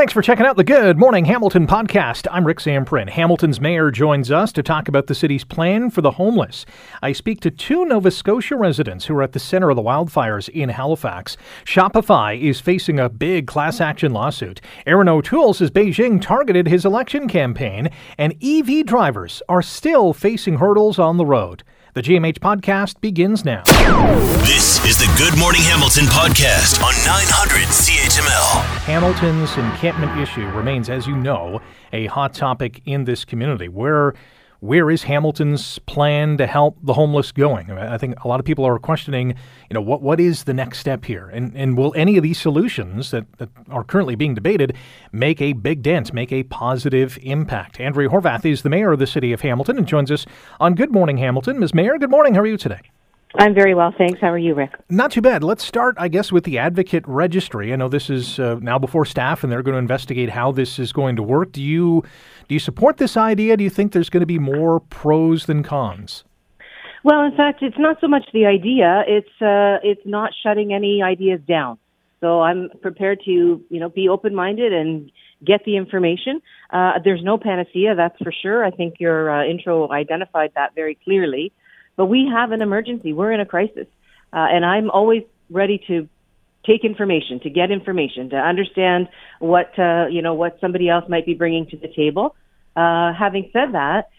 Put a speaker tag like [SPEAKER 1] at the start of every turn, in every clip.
[SPEAKER 1] Thanks for checking out the Good Morning Hamilton podcast. I'm Rick Zamperin. Hamilton's mayor joins us to talk about the city's plan for the homeless. I speak to two Nova Scotia residents who are at the center of the wildfires in Halifax. Shopify is facing a big class action lawsuit. Erin O'Toole says Beijing targeted his election campaign, and EV drivers are still facing hurdles on the road. The GMH podcast begins now.
[SPEAKER 2] This is the Good Morning Hamilton podcast on 900 CHML.
[SPEAKER 1] Hamilton's encampment issue remains, as you know, a hot topic in this community. Where where is Hamilton's plan to help the homeless going? I think a lot of people are questioning, you know, what what is the next step here, and and will any of these solutions that, that are currently being debated make a big dent, make a positive impact? Andrea Horwath is the mayor of the city of Hamilton and joins us on Good Morning Hamilton. Ms. Mayor, good morning. How are you today?
[SPEAKER 3] I'm very well, thanks. How are you, Rick?
[SPEAKER 1] Not too bad. Let's start, I guess, with the advocate registry. I know this is uh, now before staff, and they're going to investigate how this is going to work. Do you do you support this idea? Do you think there's going to be more pros than cons?
[SPEAKER 3] Well, in fact, it's not so much the idea; it's uh, it's not shutting any ideas down. So I'm prepared to, you know, be open-minded and get the information. Uh, there's no panacea, that's for sure. I think your uh, intro identified that very clearly. But we have an emergency. We're in a crisis. Uh, and I'm always ready to take information, to get information, to understand what, uh, you know, what somebody else might be bringing to the table. Uh, having said that,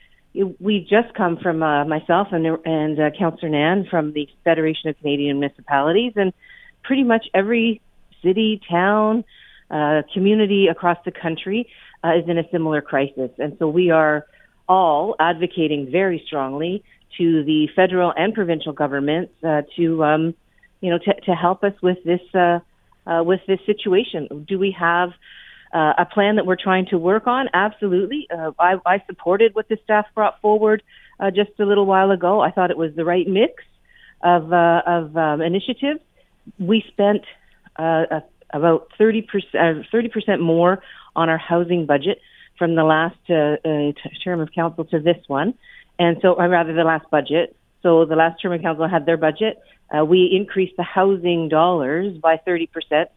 [SPEAKER 3] we just come from uh, myself and, and uh, Councillor Nann from the Federation of Canadian Municipalities, and pretty much every city, town, uh, community across the country uh, is in a similar crisis. And so we are all advocating very strongly to the federal and provincial governments uh, to, um, you know, to, to help us with this uh, uh, with this situation. Do we have uh, a plan that we're trying to work on? Absolutely. Uh, I, I supported what the staff brought forward uh, just a little while ago. I thought it was the right mix of uh, of um, initiatives. We spent uh, about 30 percent 30 percent more on our housing budget from the last uh, uh, term of council to this one. And so, or rather, the last budget. So the last term of council had their budget. Uh, we increased the housing dollars by 30%,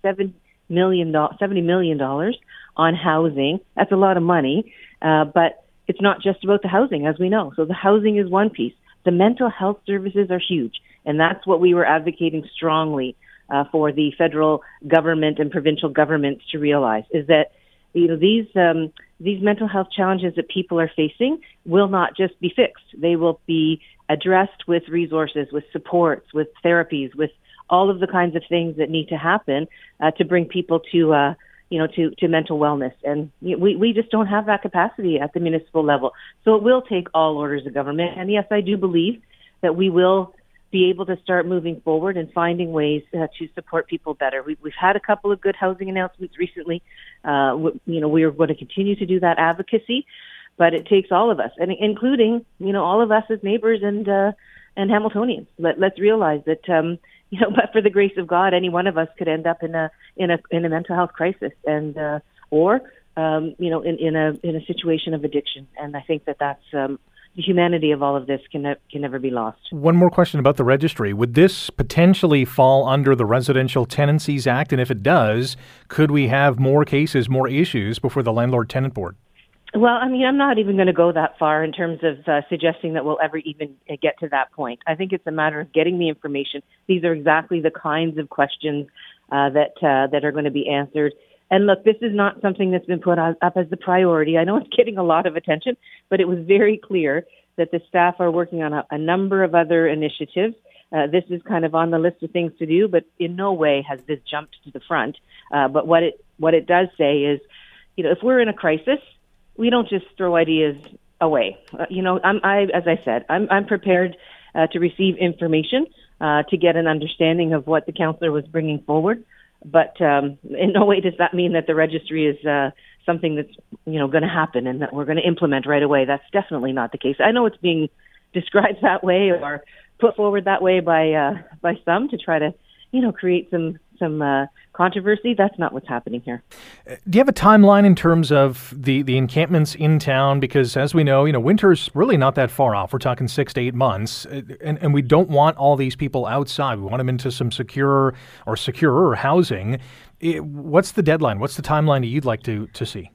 [SPEAKER 3] $7 million, $70 million on housing. That's a lot of money. Uh, but it's not just about the housing, as we know. So the housing is one piece. The mental health services are huge. And that's what we were advocating strongly uh, for the federal government and provincial governments to realize is that you know these um, these mental health challenges that people are facing will not just be fixed. They will be addressed with resources, with supports, with therapies, with all of the kinds of things that need to happen uh, to bring people to, uh, you know, to, to mental wellness. And you know, we, we just don't have that capacity at the municipal level. So it will take all orders of government. And yes, I do believe that we will be able to start moving forward and finding ways uh, to support people better. We've, we've had a couple of good housing announcements recently. Uh, w- you know, we are going to continue to do that advocacy, but it takes all of us, and including you know all of us as neighbors and uh, and Hamiltonians. Let, let's realize that um, you know, but for the grace of God, any one of us could end up in a in a in a mental health crisis, and uh, or um, you know, in, in a in a situation of addiction. And I think that that's um, the humanity of all of this can ne- can never be lost.
[SPEAKER 1] One more question about the registry: Would this potentially fall under the Residential Tenancies Act? And if it does, could we have more cases, more issues before the Landlord Tenant Board?
[SPEAKER 3] Well, I mean, I'm not even going to go that far in terms of uh, suggesting that we'll ever even uh, get to that point. I think it's a matter of getting the information. These are exactly the kinds of questions uh, that uh, that are going to be answered and look, this is not something that's been put up as the priority. I know it's getting a lot of attention, but it was very clear that the staff are working on a, a number of other initiatives. Uh, this is kind of on the list of things to do, but in no way has this jumped to the front. Uh, but what it what it does say is, you know, if we're in a crisis, we don't just throw ideas away. Uh, you know, I'm, I, as I said, I'm, I'm prepared uh, to receive information uh, to get an understanding of what the counselor was bringing forward. But um, in no way does that mean that the registry is uh, something that's you know going to happen and that we're going to implement right away. That's definitely not the case. I know it's being described that way or put forward that way by uh, by some to try to you know create some some uh, controversy. That's not what's happening here.
[SPEAKER 1] Uh, do you have a timeline in terms of the, the encampments in town? Because as we know, you know, winter's really not that far off. We're talking six to eight months, uh, and, and we don't want all these people outside. We want them into some secure or securer housing. it, what's the deadline? What's the timeline that you'd like to, to see?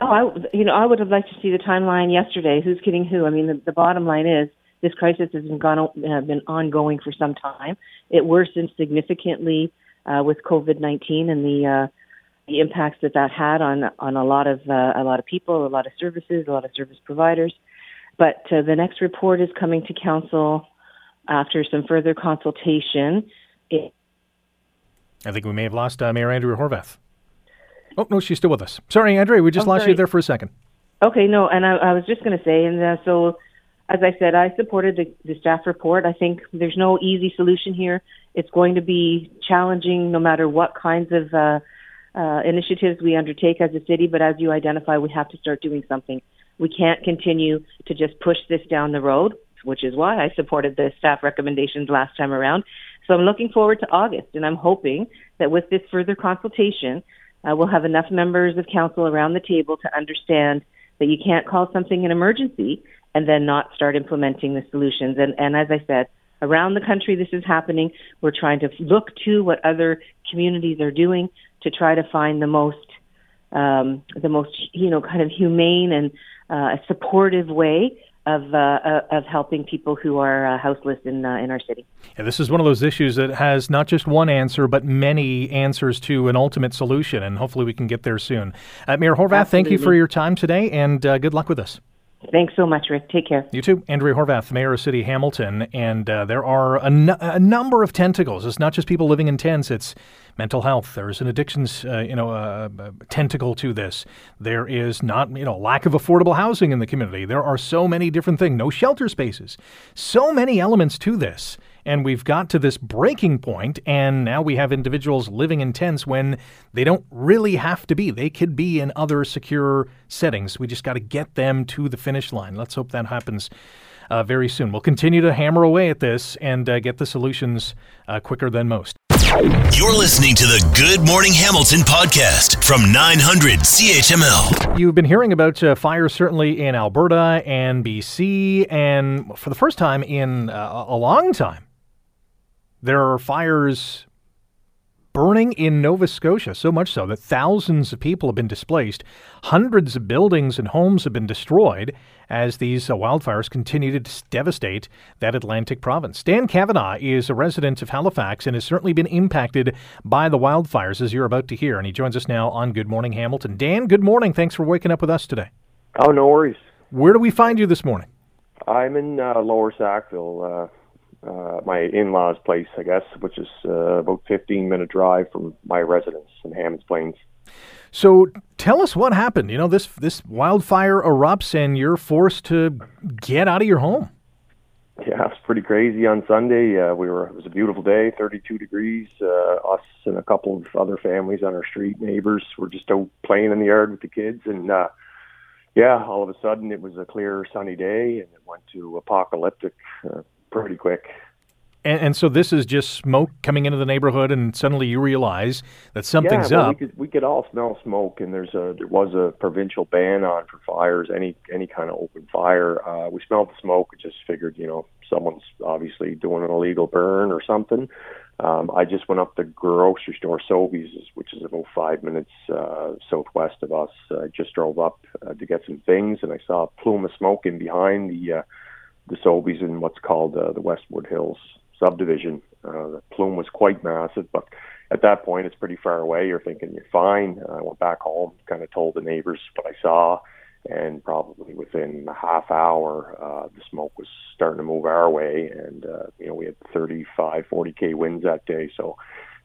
[SPEAKER 3] Oh, I, you know, I would have liked to see the timeline yesterday. Who's kidding who? I mean, the, the bottom line is this crisis has been gone uh, been ongoing for some time. It worsened significantly uh, with COVID nineteen and the uh, the impacts that that had on on a lot of uh, a lot of people, a lot of services, a lot of service providers. But uh, the next report is coming to council after some further consultation. It,
[SPEAKER 1] I think we may have lost uh, Mayor Andrea Horwath. Oh no, she's still with us. Sorry, Andrea, we just oh, lost sorry. you there for a second.
[SPEAKER 3] Okay, no, and I, I was just going to say, and uh, so as I said, I supported the, the staff report. I think there's no easy solution here. It's going to be challenging, no matter what kinds of uh, uh, initiatives we undertake as a city. But as you identify, we have to start doing something. We can't continue to just push this down the road, which is why I supported the staff recommendations last time around. So I'm looking forward to August, and I'm hoping that with this further consultation, uh, we'll have enough members of council around the table to understand that you can't call something an emergency and then not start implementing the solutions. And, and as I said, around the country this is happening. We're trying to look to what other communities are doing to try to find the most um, the most you know kind of humane and uh, supportive way of uh, uh, of helping people who are uh, houseless in uh, in our city.
[SPEAKER 1] Yeah, this is one of those issues that has not just one answer, but many answers to an ultimate solution, and hopefully we can get there soon. Uh, Mayor Horwath, Absolutely. thank you for your time today, and uh, good luck with us.
[SPEAKER 3] Thanks so much, Rick. Take care.
[SPEAKER 1] You too. Andrea Horwath, Mayor of City Hamilton. And uh, there are a, n- a number of tentacles. It's not just people living in tents, it's mental health. There's an addictions, uh, you know, uh, uh, tentacle to this. There is not, you know, lack of affordable housing in the community. There are so many different things. No shelter spaces. So many elements to this. And we've got to this breaking point, and now we have individuals living in tents when they don't really have to be. They could be in other secure settings. We just got to get them to the finish line. Let's hope that happens uh, very soon. We'll continue to hammer away at this and uh, get the solutions uh, quicker than most.
[SPEAKER 2] You're listening to the Good Morning Hamilton podcast from 900 CHML.
[SPEAKER 1] You've been hearing about uh, fires certainly in Alberta and BC, and for the first time in uh, a long time, there are fires burning in Nova Scotia, so much so that thousands of people have been displaced. Hundreds of buildings and homes have been destroyed as these uh, wildfires continue to devastate that Atlantic province. Dan Kavanaugh is a resident of Halifax and has certainly been impacted by the wildfires, as you're about to hear. And he joins us now on Good Morning Hamilton. Dan, good morning. Thanks for waking up with us today.
[SPEAKER 4] Oh, no worries.
[SPEAKER 1] Where do we find you this morning?
[SPEAKER 4] I'm in uh, Lower Sackville. Uh, uh, my in-laws' place, I guess, which is uh, about 15 minute drive from my residence in Hammonds Plains.
[SPEAKER 1] So tell us what happened. You know, this this wildfire erupts and you're forced to get out of your home.
[SPEAKER 4] Yeah, it's pretty crazy. On Sunday, uh, we were it was a beautiful day, 32 degrees. Uh, us and a couple of other families on our street, neighbors, were just out playing in the yard with the kids, and uh, yeah, all of a sudden it was a clear, sunny day, and it went to apocalyptic uh, pretty quick.
[SPEAKER 1] And, and, so this is just smoke coming into the neighborhood, and suddenly you realize that something's
[SPEAKER 4] yeah, well,
[SPEAKER 1] up.
[SPEAKER 4] We could, we could all smell smoke, and there's a there was a provincial ban on for fires, any any kind of open fire. Uh, we smelled the smoke, and just figured, you know, someone's obviously doing an illegal burn or something. Um, I just went up the grocery store, Sobeys, which is about five minutes uh, southwest of us. I just drove up uh, to get some things, and I saw a plume of smoke in behind the. Uh, the Sobeys in what's called uh, the Westwood Hills subdivision. Uh, the plume was quite massive, but at that point, it's pretty far away. You're thinking you're fine. I went back home, kind of told the neighbors what I saw, and probably within a half hour, uh, the smoke was starting to move our way, and uh, you know we had 35, 40 k winds that day, so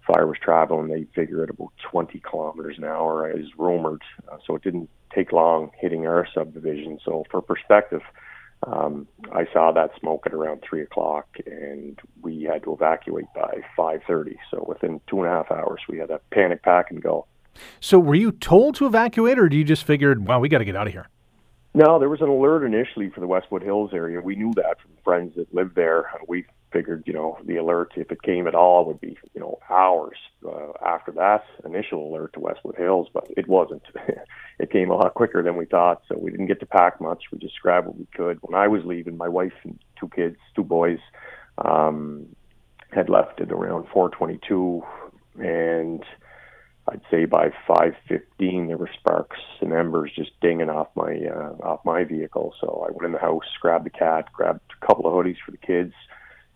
[SPEAKER 4] fire was traveling. They figure at about 20 kilometers an hour, as rumored. Uh, so it didn't take long hitting our subdivision. So for perspective, um, I saw that smoke at around three o'clock, and we had to evacuate by five thirty. So within two and a half hours, we had to panic pack and go.
[SPEAKER 1] So were you told to evacuate, or do you just figured, "Wow, we got to get out of here"?
[SPEAKER 4] No, there was an alert initially for the Westwood Hills area. We knew that from friends that lived there. We figured, you know, the alert, if it came at all, would be, you know, hours uh, after that initial alert to Westwood Hills, but it wasn't. it came a lot quicker than we thought, so we didn't get to pack much. We just grabbed what we could. When I was leaving, my wife and two kids, two boys, um, had left at around 4:22, and I'd say by 5:15 there were sparks and embers just dinging off my uh, off my vehicle. So I went in the house, grabbed the cat, grabbed a couple of hoodies for the kids,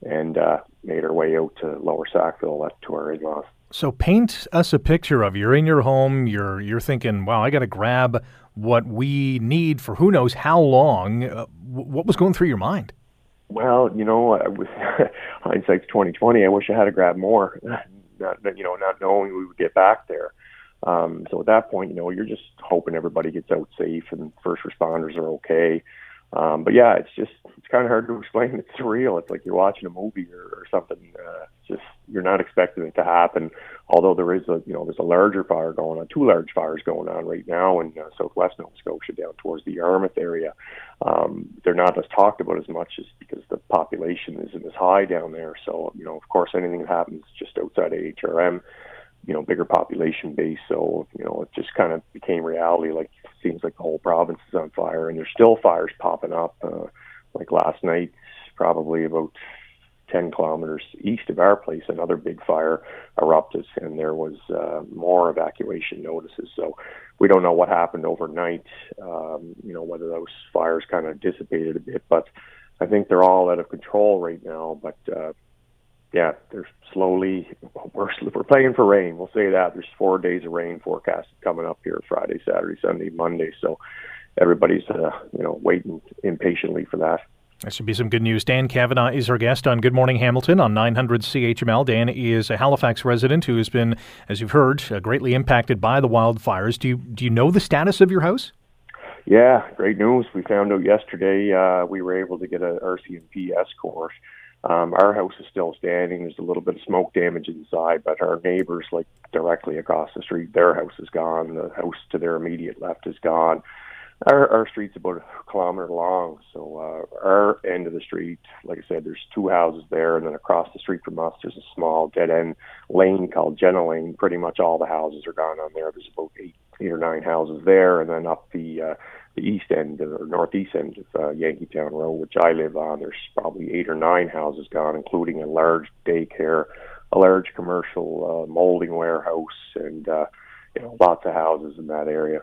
[SPEAKER 4] and uh, made our way out to Lower Sackville, left to our in-laws.
[SPEAKER 1] So paint us a picture of you're in your home. You're you're thinking, wow, I got to grab what we need for who knows how long. Uh, what was going through your mind?
[SPEAKER 4] Well, you know, I was hindsight's twenty twenty. I wish I had to grab more. not you know not knowing we would get back there. Um, so at that point, you know, you're just hoping everybody gets out safe and first responders are okay. Um, but yeah, it's just it's kind of hard to explain. It's surreal. It's like you're watching a movie or, or something. Uh, just you're not expecting it to happen. Although there is a you know there's a larger fire going on, two large fires going on right now in uh, southwest Nova Scotia, down towards the Yarmouth area. Um, they're not as talked about as much as because the population isn't as high down there. So you know, of course, anything that happens just outside of HRM you know, bigger population base. So, you know, it just kind of became reality. Like, it seems like the whole province is on fire, and there's still fires popping up. Uh, like last night, probably about 10 kilometers east of our place, another big fire erupted, and there was uh, more evacuation notices. So we don't know what happened overnight, um, you know, whether those fires kind of dissipated a bit, but I think they're all out of control right now. But uh, yeah, they're slowly we're we're playing for rain. We'll say that there's four days of rain forecasted coming up here Friday, Saturday, Sunday, Monday. So everybody's uh, you know waiting impatiently for that.
[SPEAKER 1] That should be some good news. Dan Kavanaugh is our guest on Good Morning Hamilton on 900 CHML. Dan is a Halifax resident who has been, as you've heard, uh, greatly impacted by the wildfires. Do you do you know the status of your house?
[SPEAKER 4] Yeah, great news. We found out yesterday. Uh, we were able to get a RCMP escort um, our house is still standing. There's a little bit of smoke damage inside, but our neighbors, like directly across the street, their house is gone. The house to their immediate left is gone. Our, our street's about a kilometer long, so uh, our end of the street, like I said, there's two houses there, and then across the street from us, there's a small dead end lane called Jenna Lane. Pretty much all the houses are gone on there. There's about eight, eight or nine houses there, and then up the uh, the east end or northeast end of uh, Yankeetown Road, which I live on, there's probably eight or nine houses gone, including a large daycare, a large commercial uh, molding warehouse, and uh, you know lots of houses in that area.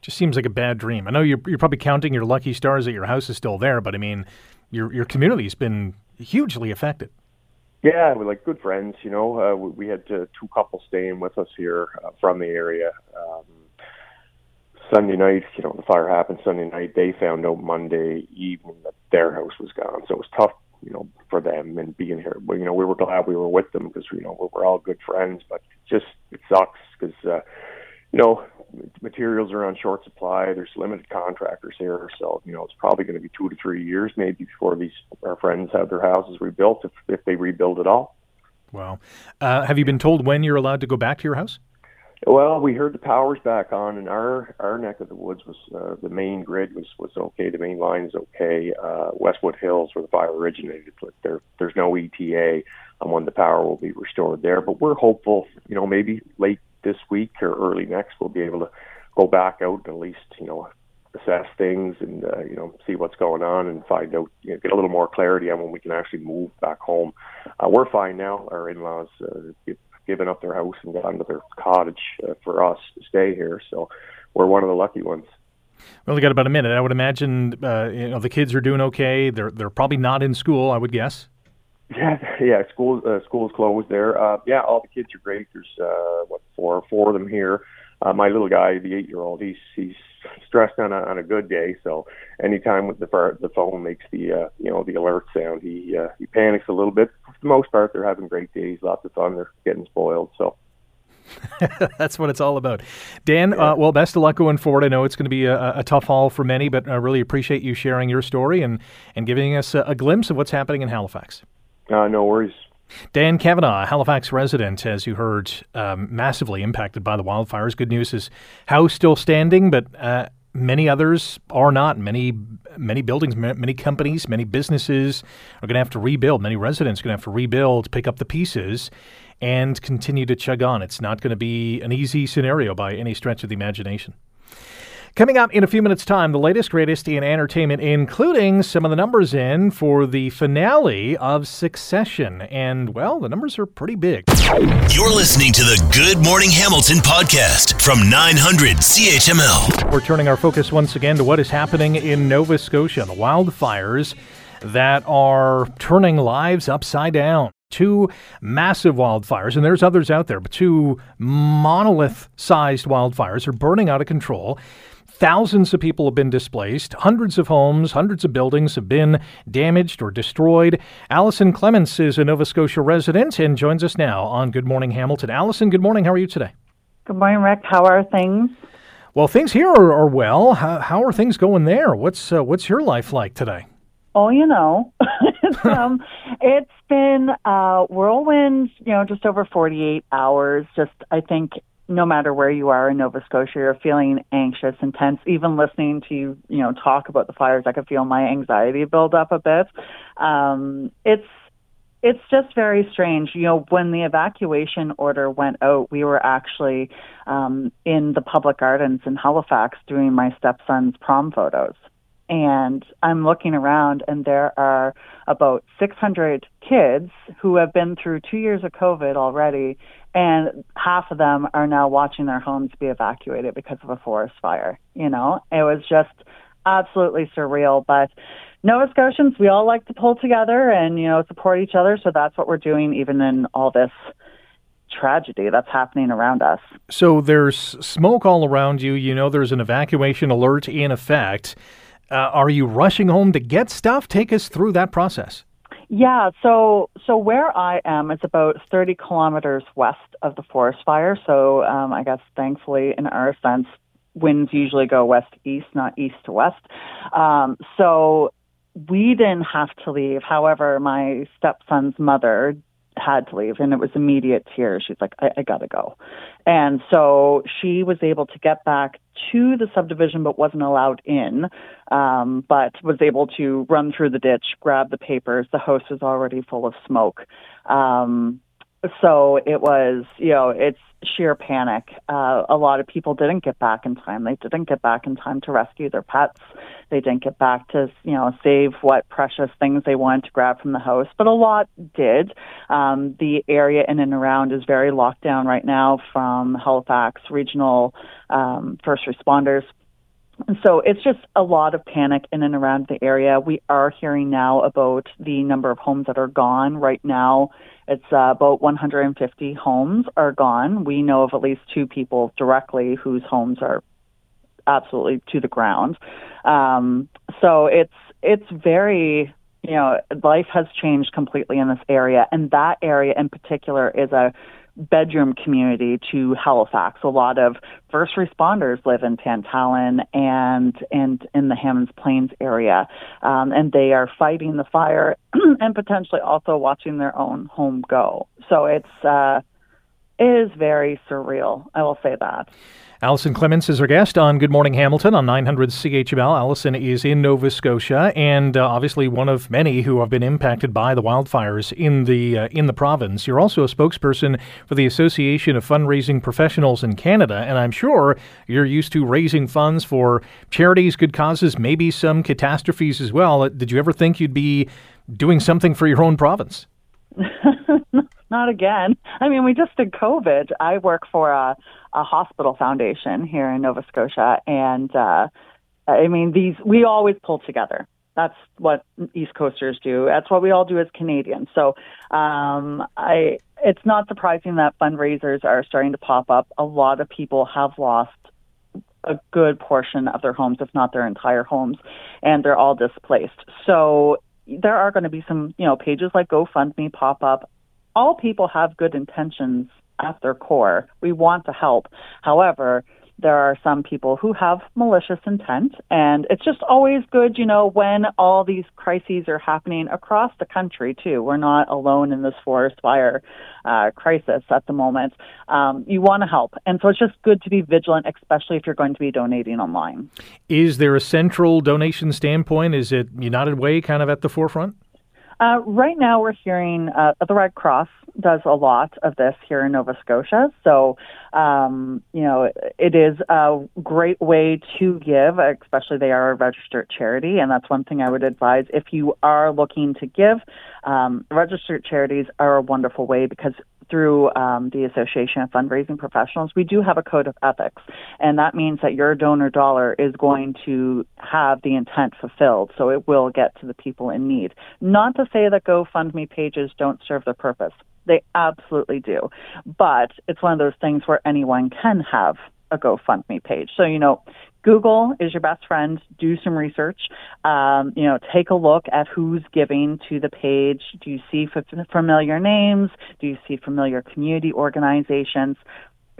[SPEAKER 1] Just seems like a bad dream. I know you're you're probably counting your lucky stars that your house is still there, but I mean, your your community's been hugely affected.
[SPEAKER 4] Yeah, we're like good friends. You know, uh, we, we had uh, two couples staying with us here uh, from the area. Sunday night, you know, the fire happened Sunday night. They found out Monday evening that their house was gone. So it was tough, you know, for them and being here. But, you know, we were glad we were with them because, you know, we're, we're all good friends. But it just, it sucks because, uh, you know, materials are on short supply. There's limited contractors here. So, you know, it's probably going to be two to three years maybe before these, our friends have their houses rebuilt if, if they rebuild at all.
[SPEAKER 1] Wow. Uh, have you been told when you're allowed to go back to your house?
[SPEAKER 4] Well, we heard the power's back on, and our our neck of the woods was uh, the main grid was was okay. The main line is okay. Uh, Westwood Hills, where the fire originated, there there's no ETA on when the power will be restored there. But we're hopeful, you know, maybe late this week or early next, we'll be able to go back out and at least you know assess things and uh, you know see what's going on and find out you know, get a little more clarity on when we can actually move back home. Uh, we're fine now. Our in-laws uh, given up their house and gone to their cottage uh, for us to stay here. So we're one of the lucky ones.
[SPEAKER 1] We only got about a minute. I would imagine uh, you know the kids are doing okay. They're they're probably not in school. I would guess.
[SPEAKER 4] Yeah, yeah. School uh, school's closed there. Uh, yeah, all the kids are great. There's uh, what four four of them here. Uh, my little guy, the eight year old, he's he's stressed on a, on a good day. So anytime with the the phone makes the uh, you know the alert sound, he uh, he panics a little bit. For the most part, they're having great days, lots of fun. They're getting spoiled. So.
[SPEAKER 1] That's what it's all about. Dan, yeah. uh, well, best of luck going forward. I know it's going to be a, a tough haul for many, but I really appreciate you sharing your story and, and giving us a, a glimpse of what's happening in Halifax.
[SPEAKER 4] Uh, no worries.
[SPEAKER 1] Dan Kavanaugh, Halifax resident, as you heard, um, massively impacted by the wildfires. Good news is house still standing, but uh, many others are not. Many many buildings, many companies, many businesses are going to have to rebuild. Many residents are going to have to rebuild, pick up the pieces, and continue to chug on. It's not going to be an easy scenario by any stretch of the imagination. Coming up in a few minutes' time, the latest, greatest in entertainment, including some of the numbers in for the finale of Succession. And, well, the numbers are pretty big.
[SPEAKER 2] You're listening to the Good Morning Hamilton podcast from 900 CHML.
[SPEAKER 1] We're turning our focus once again to what is happening in Nova Scotia, the wildfires that are turning lives upside down. Two massive wildfires, and there's others out there, but two monolith sized wildfires are burning out of control. Thousands of people have been displaced. Hundreds of homes, hundreds of buildings have been damaged or destroyed. Allison Clements is a Nova Scotia resident and joins us now on Good Morning Hamilton. Allison, good morning. How are you today?
[SPEAKER 5] Good morning, Rick. How are things?
[SPEAKER 1] Well, things here are, are well. How, how, are things going there? What's uh, what's your life like today?
[SPEAKER 5] Oh, you know, it's, um, it's been uh, whirlwind. You know, just over forty-eight hours. Just I think no matter where you are in Nova Scotia, you're feeling anxious and tense. Even listening to you, you know, talk about the fires, I could feel my anxiety build up a bit. Um, it's it's just very strange. You know, when the evacuation order went out, we were actually um, in the public gardens in Halifax doing my stepson's prom photos. And I'm looking around, and there are about 600 kids who have been through two years of COVID already and half of them are now watching their homes be evacuated because of a forest fire. You know, it was just absolutely surreal. But Nova Scotians, we all like to pull together and you know support each other. So that's what we're doing, even in all this tragedy that's happening around us.
[SPEAKER 1] So there's smoke all around you. You know, there's an evacuation alert in effect. Uh, are you rushing home to get stuff? Take us through that process.
[SPEAKER 5] Yeah, so so where I am is about 30 kilometers west of the forest fire. So um, I guess thankfully, in our sense, winds usually go west east, not east to west. Um, so we didn't have to leave. However, my stepson's mother had to leave and it was immediate tears. She's like, I, I gotta go. And so she was able to get back to the subdivision but wasn't allowed in, um, but was able to run through the ditch, grab the papers. The house was already full of smoke. Um, so it was, you know, it's sheer panic. Uh, a lot of people didn't get back in time. They didn't get back in time to rescue their pets. They didn't get back to, you know, save what precious things they wanted to grab from the house, but a lot did. Um, the area in and around is very locked down right now from Halifax regional um, first responders so it's just a lot of panic in and around the area. We are hearing now about the number of homes that are gone. Right now, it's uh, about 150 homes are gone. We know of at least two people directly whose homes are absolutely to the ground. Um, so it's it's very you know life has changed completely in this area, and that area in particular is a bedroom community to Halifax. A lot of first responders live in Tantallon and and in the Hammonds Plains area, um, and they are fighting the fire and potentially also watching their own home go. So it's uh, it is very surreal. I will say that.
[SPEAKER 1] Allison Clements is our guest on Good Morning Hamilton on 900 CHML. Allison is in Nova Scotia and uh, obviously one of many who have been impacted by the wildfires in the uh, in the province. You're also a spokesperson for the Association of Fundraising Professionals in Canada, and I'm sure you're used to raising funds for charities, good causes, maybe some catastrophes as well. Did you ever think you'd be doing something for your own province?
[SPEAKER 5] not again. I mean, we just did COVID. I work for a, a hospital foundation here in Nova Scotia, and uh, I mean, these we always pull together. That's what East Coasters do. That's what we all do as Canadians. So, um, I it's not surprising that fundraisers are starting to pop up. A lot of people have lost a good portion of their homes, if not their entire homes, and they're all displaced. So there are going to be some, you know, pages like GoFundMe pop up all people have good intentions at their core. We want to help. However, there are some people who have malicious intent, and it's just always good, you know, when all these crises are happening across the country, too. We're not alone in this forest fire uh, crisis at the moment. Um, you want to help. And so it's just good to be vigilant, especially if you're going to be donating online.
[SPEAKER 1] Is there a central donation standpoint? Is it United Way kind of at the forefront?
[SPEAKER 5] Uh, right now, we're hearing uh, the Red Cross does a lot of this here in Nova Scotia. So, um, you know, it is a great way to give, especially they are a registered charity. And that's one thing I would advise if you are looking to give. Um, registered charities are a wonderful way because through um, the Association of Fundraising Professionals, we do have a code of ethics, and that means that your donor dollar is going to have the intent fulfilled, so it will get to the people in need. Not to say that GoFundMe pages don't serve their purpose. They absolutely do. But it's one of those things where anyone can have a GoFundMe page. So, you know, Google is your best friend. Do some research. Um, you know, take a look at who's giving to the page. Do you see familiar names? Do you see familiar community organizations?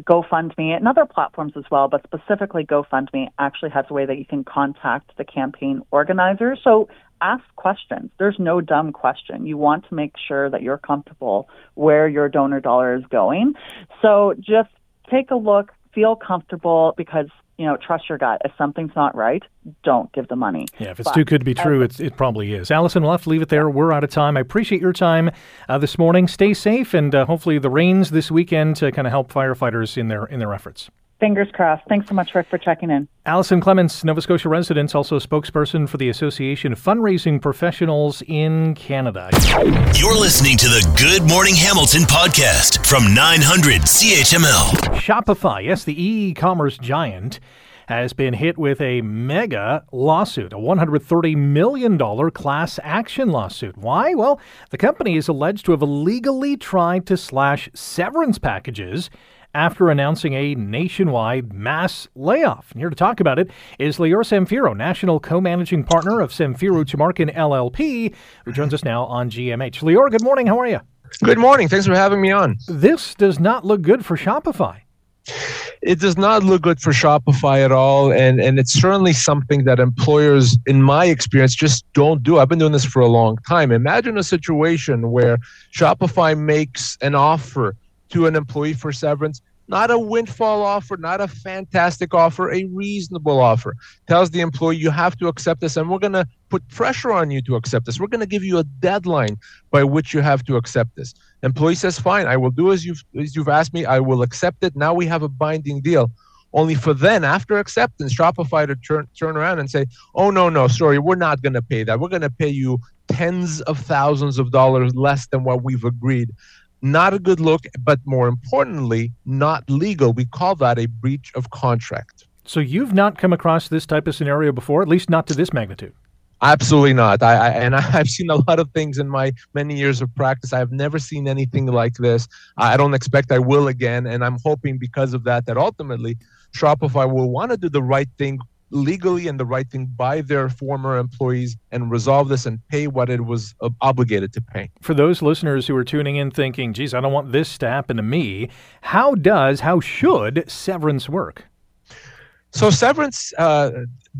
[SPEAKER 5] GoFundMe and other platforms as well, but specifically GoFundMe actually has a way that you can contact the campaign organizer. So ask questions. There's no dumb question. You want to make sure that you're comfortable where your donor dollar is going. So just take a look, feel comfortable because you know, trust your gut. If something's not right, don't give the money.
[SPEAKER 1] Yeah, if it's but, too good to be true, it's, it probably is. Allison, we'll have to leave it there. We're out of time. I appreciate your time uh, this morning. Stay safe, and uh, hopefully the rains this weekend to kind of help firefighters in their in their efforts.
[SPEAKER 5] Fingers crossed. Thanks so much, Rick, for checking in.
[SPEAKER 1] Allison Clements, Nova Scotia resident, also spokesperson for the Association of Fundraising Professionals in Canada.
[SPEAKER 2] You're listening to the Good Morning Hamilton podcast from 900 CHML.
[SPEAKER 1] Shopify, yes, the e commerce giant has been hit with a mega lawsuit, a $130 million class action lawsuit. Why? Well, the company is alleged to have illegally tried to slash severance packages after announcing a nationwide mass layoff. And here to talk about it is Lior Samfiru, National Co-Managing Partner of Samfiru Tumarkin LLP, who joins us now on GMH. Lior, good morning. How are you?
[SPEAKER 6] Good morning. Thanks for having me on.
[SPEAKER 1] This does not look good for Shopify.
[SPEAKER 6] It does not look good for Shopify at all. And, and it's certainly something that employers, in my experience, just don't do. I've been doing this for a long time. Imagine a situation where Shopify makes an offer to an employee for severance not a windfall offer, not a fantastic offer, a reasonable offer. Tells the employee you have to accept this, and we're going to put pressure on you to accept this. We're going to give you a deadline by which you have to accept this. Employee says, "Fine, I will do as you've as you've asked me. I will accept it." Now we have a binding deal. Only for then, after acceptance, Shopify to turn turn around and say, "Oh no, no, sorry, we're not going to pay that. We're going to pay you tens of thousands of dollars less than what we've agreed." Not a good look, but more importantly, not legal. We call that a breach of contract.
[SPEAKER 1] So you've not come across this type of scenario before, at least not to this magnitude.
[SPEAKER 6] Absolutely not. I, I, and I've seen a lot of things in my many years of practice. I've never seen anything like this. I don't expect I will again, and I'm hoping because of that that ultimately Shopify will want to do the right thing legally and the right thing by their former employees and resolve this and pay what it was obligated to pay.
[SPEAKER 1] For those listeners who are tuning in thinking, geez, I don't want this to happen to me, how does, how should severance work?
[SPEAKER 6] So severance uh,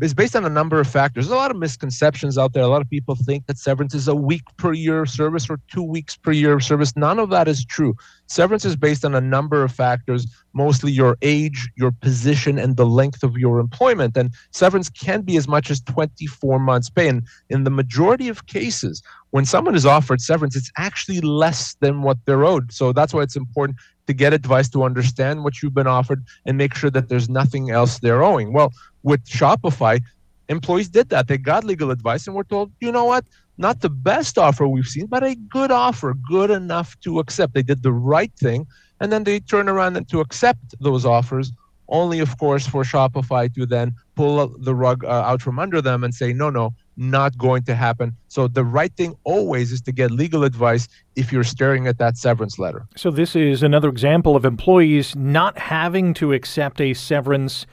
[SPEAKER 6] is based on a number of factors. There's a lot of misconceptions out there. A lot of people think that severance is a week per year of service or two weeks per year of service. None of that is true. Severance is based on a number of factors, mostly your age, your position, and the length of your employment. And severance can be as much as 24 months' pay. And in the majority of cases, when someone is offered severance, it's actually less than what they're owed. So that's why it's important to get advice to understand what you've been offered and make sure that there's nothing else they're owing. Well, with Shopify, employees did that. They got legal advice and were told, you know what? Not the best offer we've seen, but a good offer, good enough to accept. They did the right thing. And then they turn around and to accept those offers, only, of course, for Shopify to then pull the rug uh, out from under them and say, no, no, not going to happen. So the right thing always is to get legal advice if you're staring at that severance letter.
[SPEAKER 1] So this is another example of employees not having to accept a severance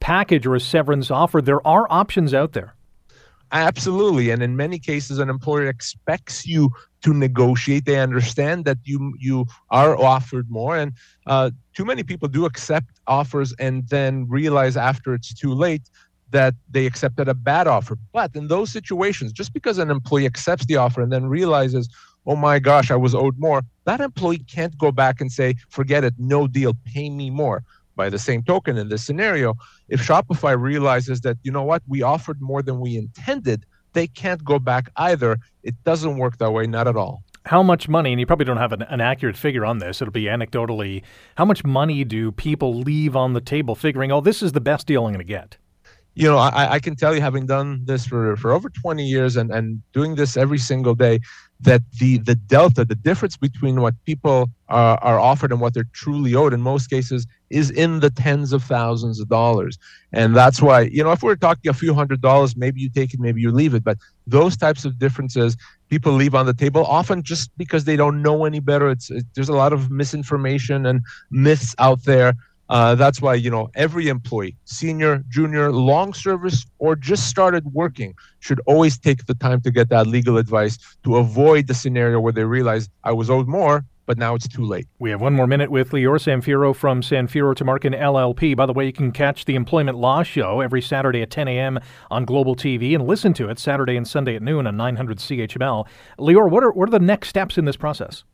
[SPEAKER 1] package or a severance offer. There are options out there.
[SPEAKER 6] Absolutely, and in many cases, an employer expects you to negotiate. They understand that you you are offered more, and uh, too many people do accept offers and then realize after it's too late that they accepted a bad offer. But in those situations, just because an employee accepts the offer and then realizes, oh my gosh, I was owed more, that employee can't go back and say, forget it, no deal, pay me more. By the same token, in this scenario, if Shopify realizes that, you know what, we offered more than we intended, they can't go back either. It doesn't work that way, not at all
[SPEAKER 1] how much money, and you probably don't have an, an, accurate figure on this, it'll be anecdotally, how much money do people leave on the table figuring, oh, this is the best deal I'm going to get?
[SPEAKER 6] You know, I, I can tell you, having done this for, for over 20 years and, and doing this every single day, that the the delta, the difference between what people are, are offered and what they're truly owed in most cases is in the tens of thousands of dollars. And that's why, you know, if we're talking a few hundred dollars, maybe you take it, maybe you leave it. But those types of differences people leave on the table often just because they don't know any better. It's it, there's a lot of misinformation and myths out there. Uh, that's why you know every employee, senior, junior, long service, or just started working, should always take the time to get that legal advice to avoid the scenario where they realize I was owed more, but now it's too late.
[SPEAKER 1] We have one more minute with Lior Samfiru from Samfiru Tumarkin LLP. By the way, you can catch the Employment Law Show every Saturday at 10 a.m. on Global TV and listen to it Saturday and Sunday at noon on 900 CHML. Lior, what are, what are the next steps in this process?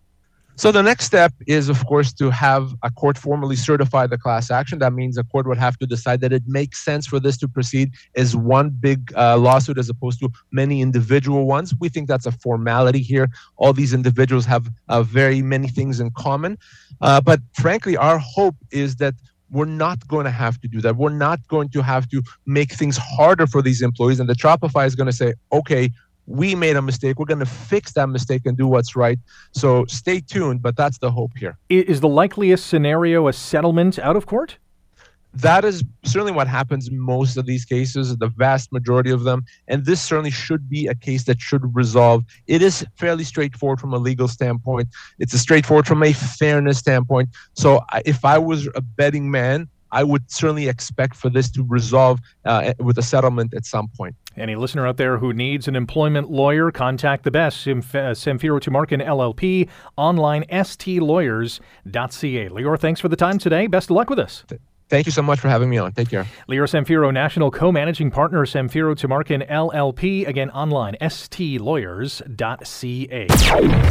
[SPEAKER 6] So the next step is, of course, to have a court formally certify the class action. That means a court would have to decide that it makes sense for this to proceed as one big uh, lawsuit as opposed to many individual ones. We think that's a formality here. All these individuals have uh, very many things in common. Uh, but frankly, our hope is that we're not going to have to do that. We're not going to have to make things harder for these employees. And the Shopify is going to say, okay, we made a mistake. We're going to fix that mistake and do what's right. So stay tuned, but that's the hope here.
[SPEAKER 1] Is the likeliest scenario a settlement out of court?
[SPEAKER 6] That is certainly what happens in most of these cases, the vast majority of them. And this certainly should be a case that should resolve. It is fairly straightforward from a legal standpoint. It's a straightforward from a fairness standpoint. So if I was a betting man, I would certainly expect for this to resolve uh, with a settlement at some point.
[SPEAKER 1] Any listener out there who needs an employment lawyer, contact the best, Samfiru Tumarkin LLP, online stlawyers.ca. Lior, thanks for the time today. Best of luck with us.
[SPEAKER 6] Thank you so much for having me on. Take care.
[SPEAKER 1] Lior Samfiru, National Co-Managing Partner, Samfiru Tumarkin LLP. Again, online, stlawyers.ca.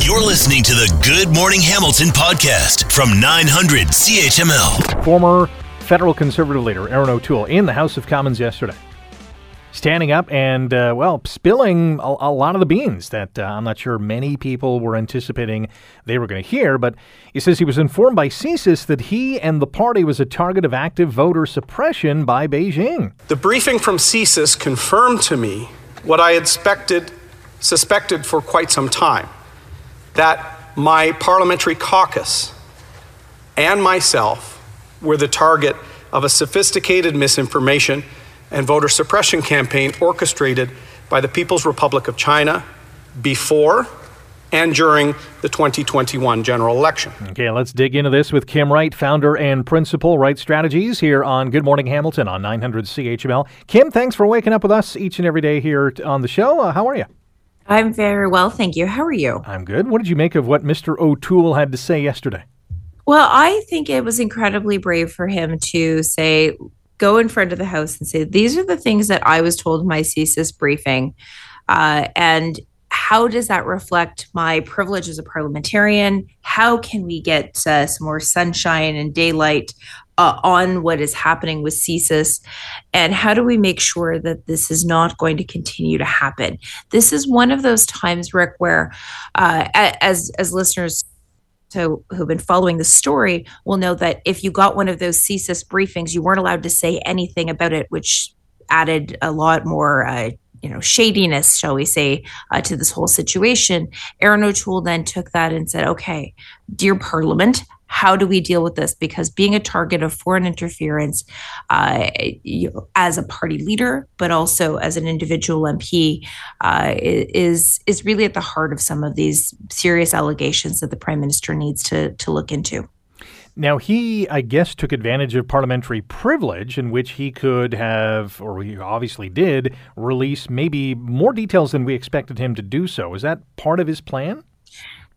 [SPEAKER 2] You're listening to the Good Morning Hamilton podcast from 900 CHML.
[SPEAKER 1] Former federal conservative leader Erin O'Toole in the House of Commons yesterday standing up and, uh, well, spilling a, a, lot of the beans that uh, I'm not sure many people were anticipating they were going to hear. But he says he was informed by CSIS that he and the party was a target of active voter suppression by Beijing.
[SPEAKER 7] The briefing from CSIS confirmed to me what I had expected, suspected for quite some time that my parliamentary caucus and myself were the target of a sophisticated misinformation and voter suppression campaign orchestrated by the People's Republic of China before and during the 2021 general election.
[SPEAKER 1] Okay, let's dig into this with Kim Wright, founder and principal Wright Strategies here on Good Morning Hamilton on 900 CHML. Kim, thanks for waking up with us each and every day here on the show. Uh, how are you?
[SPEAKER 8] I'm very well, thank you. How are you?
[SPEAKER 1] I'm good. What did you make of what Mr. O'Toole had to say yesterday?
[SPEAKER 8] Well, I think it was incredibly brave for him to say, go in front of the House and say, these are the things that I was told in my CSIS briefing. Uh, and how does that reflect my privilege as a parliamentarian? How can we get uh, some more sunshine and daylight uh, on what is happening with CSIS? And how do we make sure that this is not going to continue to happen? This is one of those times, Rick, where uh, as as listeners so who've been following the story will know that if you got one of those CSIS briefings, you weren't allowed to say anything about it, which added a lot more, uh, you know, shadiness, shall we say, uh, to this whole situation. Erin O'Toole then took that and said, "Okay, dear Parliament, how do we deal with this? Because being a target of foreign interference uh, you as a party leader, but also as an individual MP, uh, is is really at the heart of some of these serious allegations that the prime minister needs to to look into.
[SPEAKER 1] Now, he, I guess, took advantage of parliamentary privilege in which he could have, or he obviously did, release maybe more details than we expected him to do so. Is that part of his plan?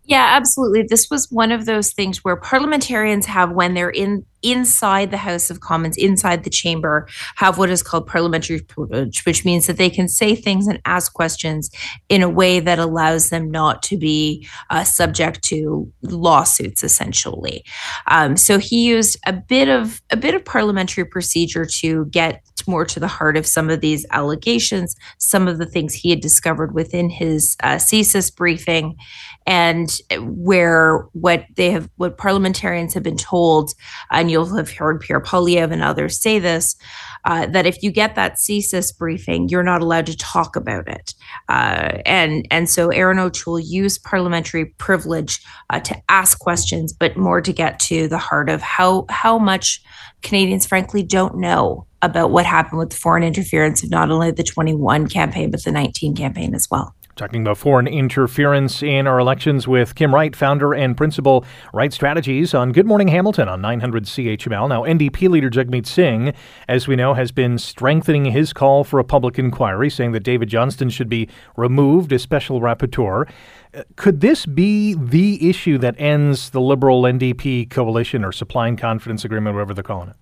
[SPEAKER 8] Yeah, absolutely. This was one of those things where parliamentarians have, when they're in inside the House of Commons, inside the chamber, have what is called parliamentary privilege, which means that they can say things and ask questions in a way that allows them not to be uh, subject to lawsuits, essentially. Um, so he used a bit of a bit of parliamentary procedure to get get more to the heart of some of these allegations, some of the things he had discovered within his uh, CSIS briefing, and where what they have, what parliamentarians have been told, and you'll have heard Pierre Poilievre and others say this, uh, that if you get that CSIS briefing, you're not allowed to talk about it. Uh, and and so Erin O'Toole used parliamentary privilege uh, to ask questions, but more to get to the heart of how how much Canadians, frankly, don't know about what happened with the foreign interference of not only the 21 campaign but the 19 campaign as well.
[SPEAKER 1] Talking about foreign interference in our elections with Kim Wright, founder and principal Wright Strategies on Good Morning Hamilton on 900 CHML. Now, NDP leader Jagmeet Singh, as we know, has been strengthening his call for a public inquiry, saying that David Johnston should be removed as special rapporteur. Uh, could this be the issue that ends the Liberal NDP coalition or supply and confidence agreement, whatever they're calling it?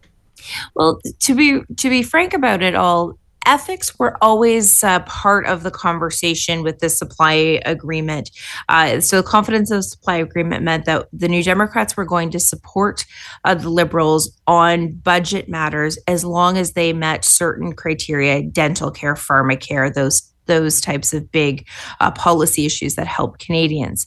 [SPEAKER 8] Well, to be to be frank about it all, ethics were always uh, part of the conversation with the supply agreement. Uh, so, the confidence of supply agreement meant that the New Democrats were going to support uh, the Liberals on budget matters as long as they met certain criteria dental care, pharmacare, those those types of big uh, policy issues that help Canadians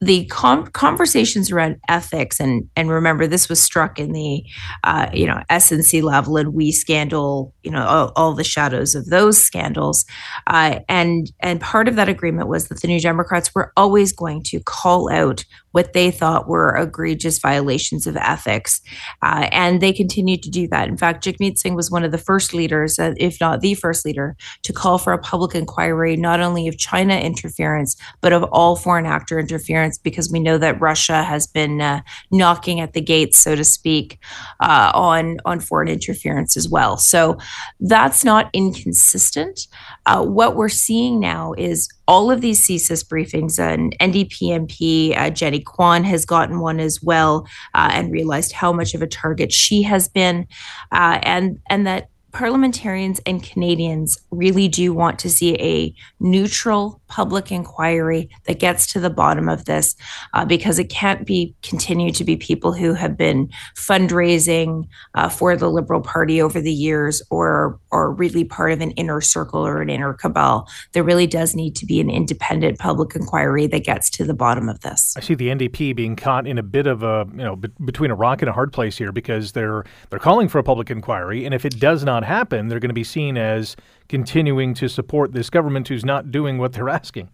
[SPEAKER 8] the com- conversations around ethics and and remember this was struck in the uh, you know SNC-Lavalin and WE scandal you know all, all, the shadows of those scandals. Uh, and and part of that agreement was that the New Democrats were always going to call out what they thought were egregious violations of ethics. Uh, and they continued to do that. In fact, Jagmeet Singh was one of the first leaders, uh, if not the first leader, to call for a public inquiry not only of China interference, but of all foreign actor interference, because we know that Russia has been uh, knocking at the gates, so to speak, uh, on, on foreign interference as well. So that's not inconsistent. Uh, what we're seeing now is all of these CSIS briefings, and NDP MP uh, Jenny Kwan has gotten one as well, uh, and realized how much of a target she has been, uh, and and that parliamentarians and Canadians really do want to see a neutral public inquiry that gets to the bottom of this uh, because it can't be continued to be people who have been fundraising uh, for the Liberal Party over the years or or really part of an inner circle or an inner cabal. There really does need to be an independent public inquiry that gets to the bottom of this.
[SPEAKER 1] I see the NDP being caught in a bit of a you know between a rock and a hard place here because they're they're calling for a public inquiry and if it does not happen, they're going to be seen as continuing to support this government who's not doing what they're asking.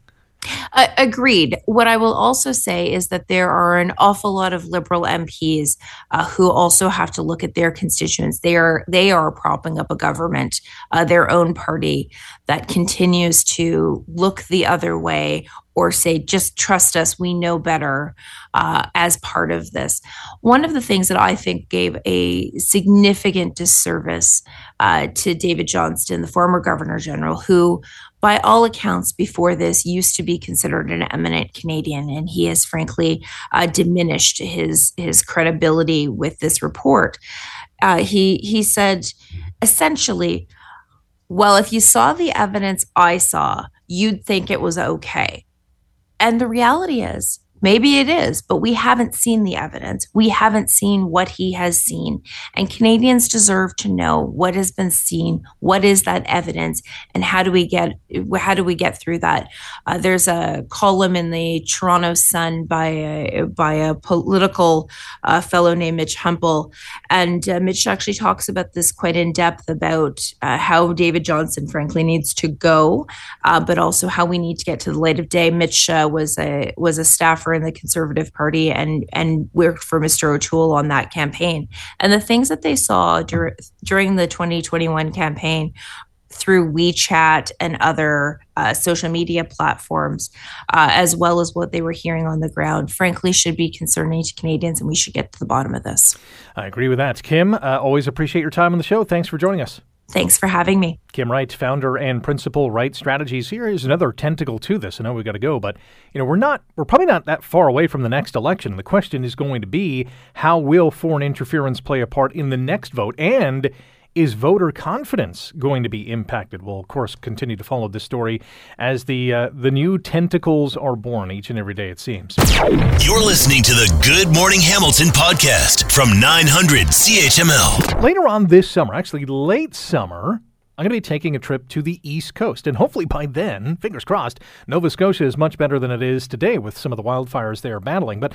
[SPEAKER 8] Uh, agreed. What I will also say is that there are an awful lot of liberal MPs uh, who also have to look at their constituents. They are they are propping up a government, uh, their own party that continues to look the other way or say, just trust us, we know better uh, as part of this. One of the things that I think gave a significant disservice uh, to David Johnston, the former Governor General, who by all accounts, before this, used to be considered an eminent Canadian, and he has frankly uh, diminished his his credibility with this report. Uh, he he said essentially, "Well, if you saw the evidence I saw, you'd think it was okay." And the reality is, Maybe it is, but we haven't seen the evidence. We haven't seen what he has seen. And Canadians deserve to know what has been seen, what is that evidence, and how do we get how do we get through that? Uh, there's a column in the Toronto Sun by a, by a political uh, fellow named Mitch Heimpel, and uh, Mitch actually talks about this quite in depth about uh, how David Johnston, frankly, needs to go, uh, but also how we need to get to the light of day. Mitch uh, was a was a staffer in the Conservative Party and and worked for Mr. O'Toole on that campaign. And the things that they saw dur- during the 2021 campaign through WeChat and other uh, social media platforms, uh, as well as what they were hearing on the ground, frankly, should be concerning to Canadians, and we should get to the bottom of this.
[SPEAKER 1] I agree with that. Kim, uh, always appreciate your time on the show. Thanks for joining us.
[SPEAKER 8] Thanks for having me.
[SPEAKER 1] Kim Wright, founder and principal Wright Strategies. Here is another tentacle to this. I know we've got to go, but you know we're not we're probably not that far away from the next election. The question is going to be how will foreign interference play a part in the next vote and is voter confidence going to be impacted? We'll, of course, continue to follow this story as the uh, the new tentacles are born each and every day, it seems.
[SPEAKER 2] You're listening to the Good Morning Hamilton podcast from 900 CHML.
[SPEAKER 1] Later on this summer, actually late summer, I'm going to be taking a trip to the East Coast. And hopefully by then, fingers crossed, Nova Scotia is much better than it is today with some of the wildfires they are battling. But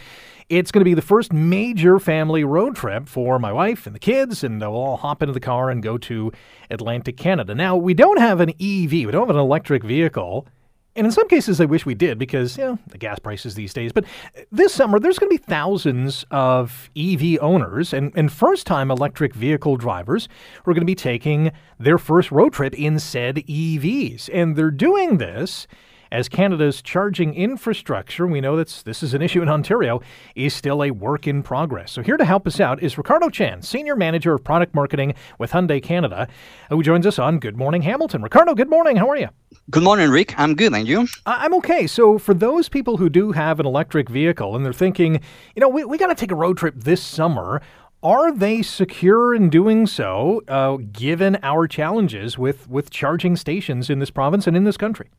[SPEAKER 1] it's going to be the first major family road trip for my wife and the kids, and we'll all hop into the car and go to Atlantic Canada. Now, we don't have an EV, we don't have an electric vehicle. And in some cases, I wish we did because, you know, the gas prices these days. But this summer, there's going to be thousands of EV owners and, and first time electric vehicle drivers who are going to be taking their first road trip in said EVs. And they're doing this as Canada's charging infrastructure, we know that this is an issue in Ontario, is still a work in progress. So here to help us out is Ricardo Chan, Senior Manager of Product Marketing with Hyundai Canada, who joins us on Good Morning Hamilton. Ricardo, good morning. How are you?
[SPEAKER 9] Good morning, Rick. I'm good. And you?
[SPEAKER 1] I'm okay. So, for those people who do have an electric vehicle and they're thinking, you know, we, we got to take a road trip this summer, are they secure in doing so, uh, given our challenges with, with charging stations in this province and in this country?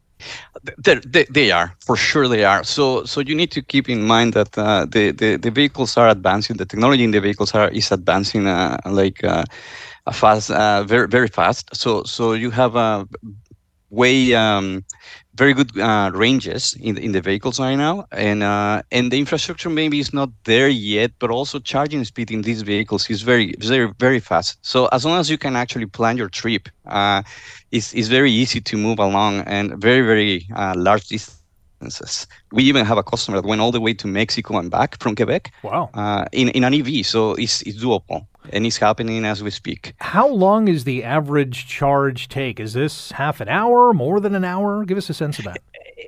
[SPEAKER 9] They, they, are for sure they are. So so you need to keep in mind that uh, the, the the vehicles are advancing. The technology in the vehicles are is advancing uh, like uh, fast, uh, very very fast. So so you have a way um, very good uh, ranges in in the vehicles right now, and uh, and the infrastructure maybe is not there yet, but also charging speed in these vehicles is very very very fast. So as long as you can actually plan your trip, uh, it's it's very easy to move along and very very uh, large distances. We even have a customer that went all the way to Mexico and back from Quebec.
[SPEAKER 1] Wow!
[SPEAKER 9] Uh, in in an EV, so it's it's doable and it's happening as we speak.
[SPEAKER 1] How long is the average charge take? Is this half an hour, more than an hour? Give us a sense of that.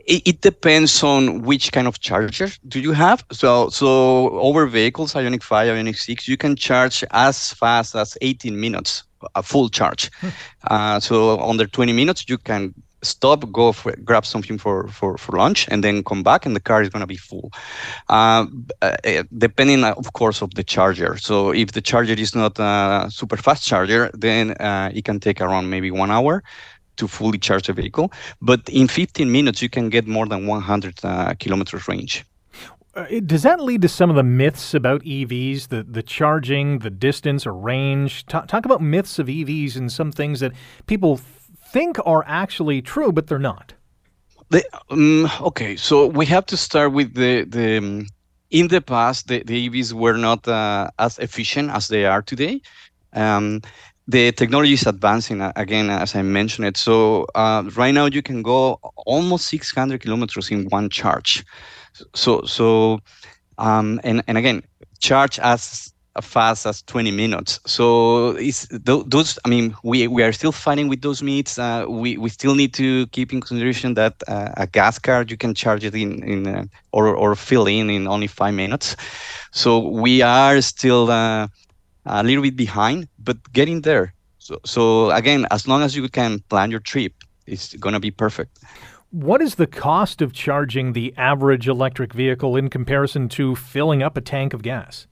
[SPEAKER 9] It, it depends on which kind of charger do you have. So, so over vehicles, Ioniq 5, Ioniq 6, you can charge as fast as 18 minutes, a full charge. Hmm. Uh, so under 20 minutes, you can stop, go for, grab something for, for, for lunch, and then come back, and the car is going to be full. Uh, uh, depending, uh, of course, of the charger. So if the charger is not a super fast charger, then uh, it can take around maybe one hour to fully charge the vehicle. But in 15 minutes, you can get more than 100 uh, kilometers range.
[SPEAKER 1] Uh, does that lead to some of the myths about EVs, the, the charging, the distance or range? Talk, talk about myths of EVs and some things that people think are actually true, but they're not.
[SPEAKER 9] The, um, okay, so we have to start with the the. Um, in the past, the, the EVs were not uh, as efficient as they are today. Um, the technology is advancing uh, again, as I mentioned it. So uh, right now, you can go almost 600 kilometers in one charge. So so, um, and and again, charge as fast as 20 minutes. So it's those. I mean, we we are still fighting with those myths. Uh, we we still need to keep in consideration that uh, a gas car you can charge it in in uh, or or fill in in only five minutes. So we are still uh, a little bit behind, but getting there. So so again, as long as you can plan your trip, it's gonna be perfect.
[SPEAKER 1] What is the cost of charging the average electric vehicle in comparison to filling up a tank of gas?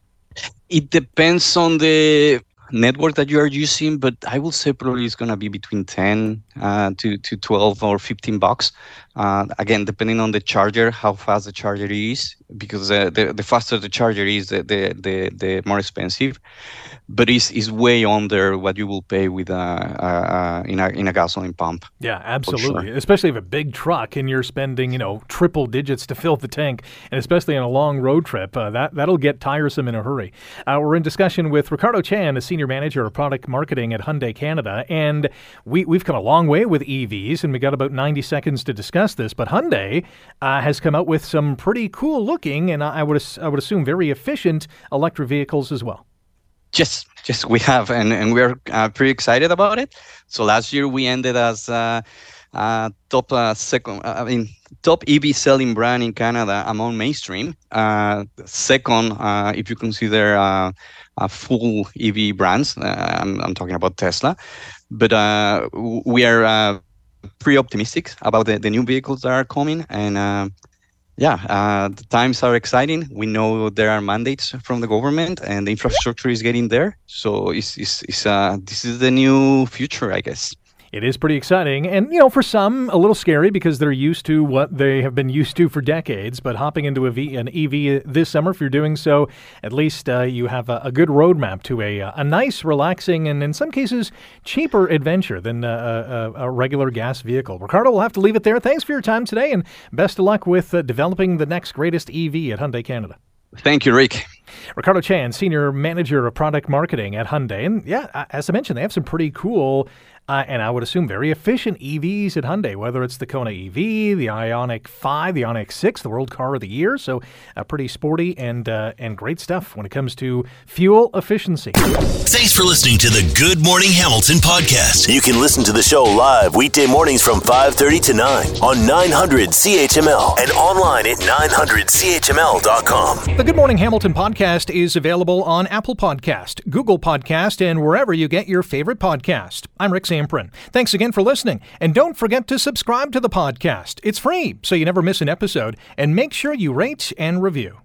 [SPEAKER 9] It depends on the network that you are using, but I will say probably it's going to be between 10 uh, to, to 12 or 15 bucks. Uh, again, depending on the charger, how fast the charger is, because uh, the, the faster the charger is, the, the, the, the more expensive but it's, it's way under what you will pay with a, a, a in a in a gasoline pump.
[SPEAKER 1] Yeah, absolutely. Sure. Especially if a big truck and you're spending you know triple digits to fill the tank, and especially on a long road trip, uh, that that'll get tiresome in a hurry. Uh, we're in discussion with Ricardo Chan, a senior manager of product marketing at Hyundai Canada, and we we've come a long way with EVs, and we got about 90 seconds to discuss this. But Hyundai uh, has come out with some pretty cool looking, and I would I would assume very efficient electric vehicles as well.
[SPEAKER 9] Yes, yes, we have, and, and we're uh, pretty excited about it. So last year we ended as uh, uh, top uh, second, uh, I mean, top EV selling brand in Canada among mainstream. Uh, second, if you consider full EV brands, I'm, I'm, talking about Tesla. But we are pretty optimistic about the, the new vehicles that are coming, and yeah, uh, the times are exciting. We know there are mandates from the government, and the infrastructure is getting there. So it's, it's, it's uh, this is the new future, I guess.
[SPEAKER 1] It is pretty exciting, and you know, for some, a little scary because they're used to what they have been used to for decades. But hopping into a v, an EV this summer, if you're doing so, at least uh, you have a, a, good roadmap to a, a nice, relaxing, and in some cases, cheaper adventure than a, a, regular gas vehicle. Ricardo, we'll have to leave it there. Thanks for your time today, and best of luck with uh, developing the next greatest EV at Hyundai Canada.
[SPEAKER 9] Thank you, Rick.
[SPEAKER 1] Ricardo Chan, Senior Manager of Product Marketing at Hyundai. And yeah, as I mentioned, they have some pretty cool uh, and I would assume very efficient EVs at Hyundai, whether it's the Kona EV, the Ioniq 5, the Ioniq 6, the World Car of the Year. So uh, pretty sporty and uh, and great stuff when it comes to fuel efficiency.
[SPEAKER 2] Thanks for listening to the Good Morning Hamilton podcast. You can listen to the show live weekday mornings from 5:30 to 9 on 900 CHML and online at 900CHML.com.
[SPEAKER 1] The Good Morning Hamilton podcast is available on Apple Podcast, Google Podcast, and wherever you get your favorite podcast. I'm Rick Zamperin. Thanks again for listening. And don't forget to subscribe to the podcast. It's free, so you never miss an episode. And make sure you rate and review.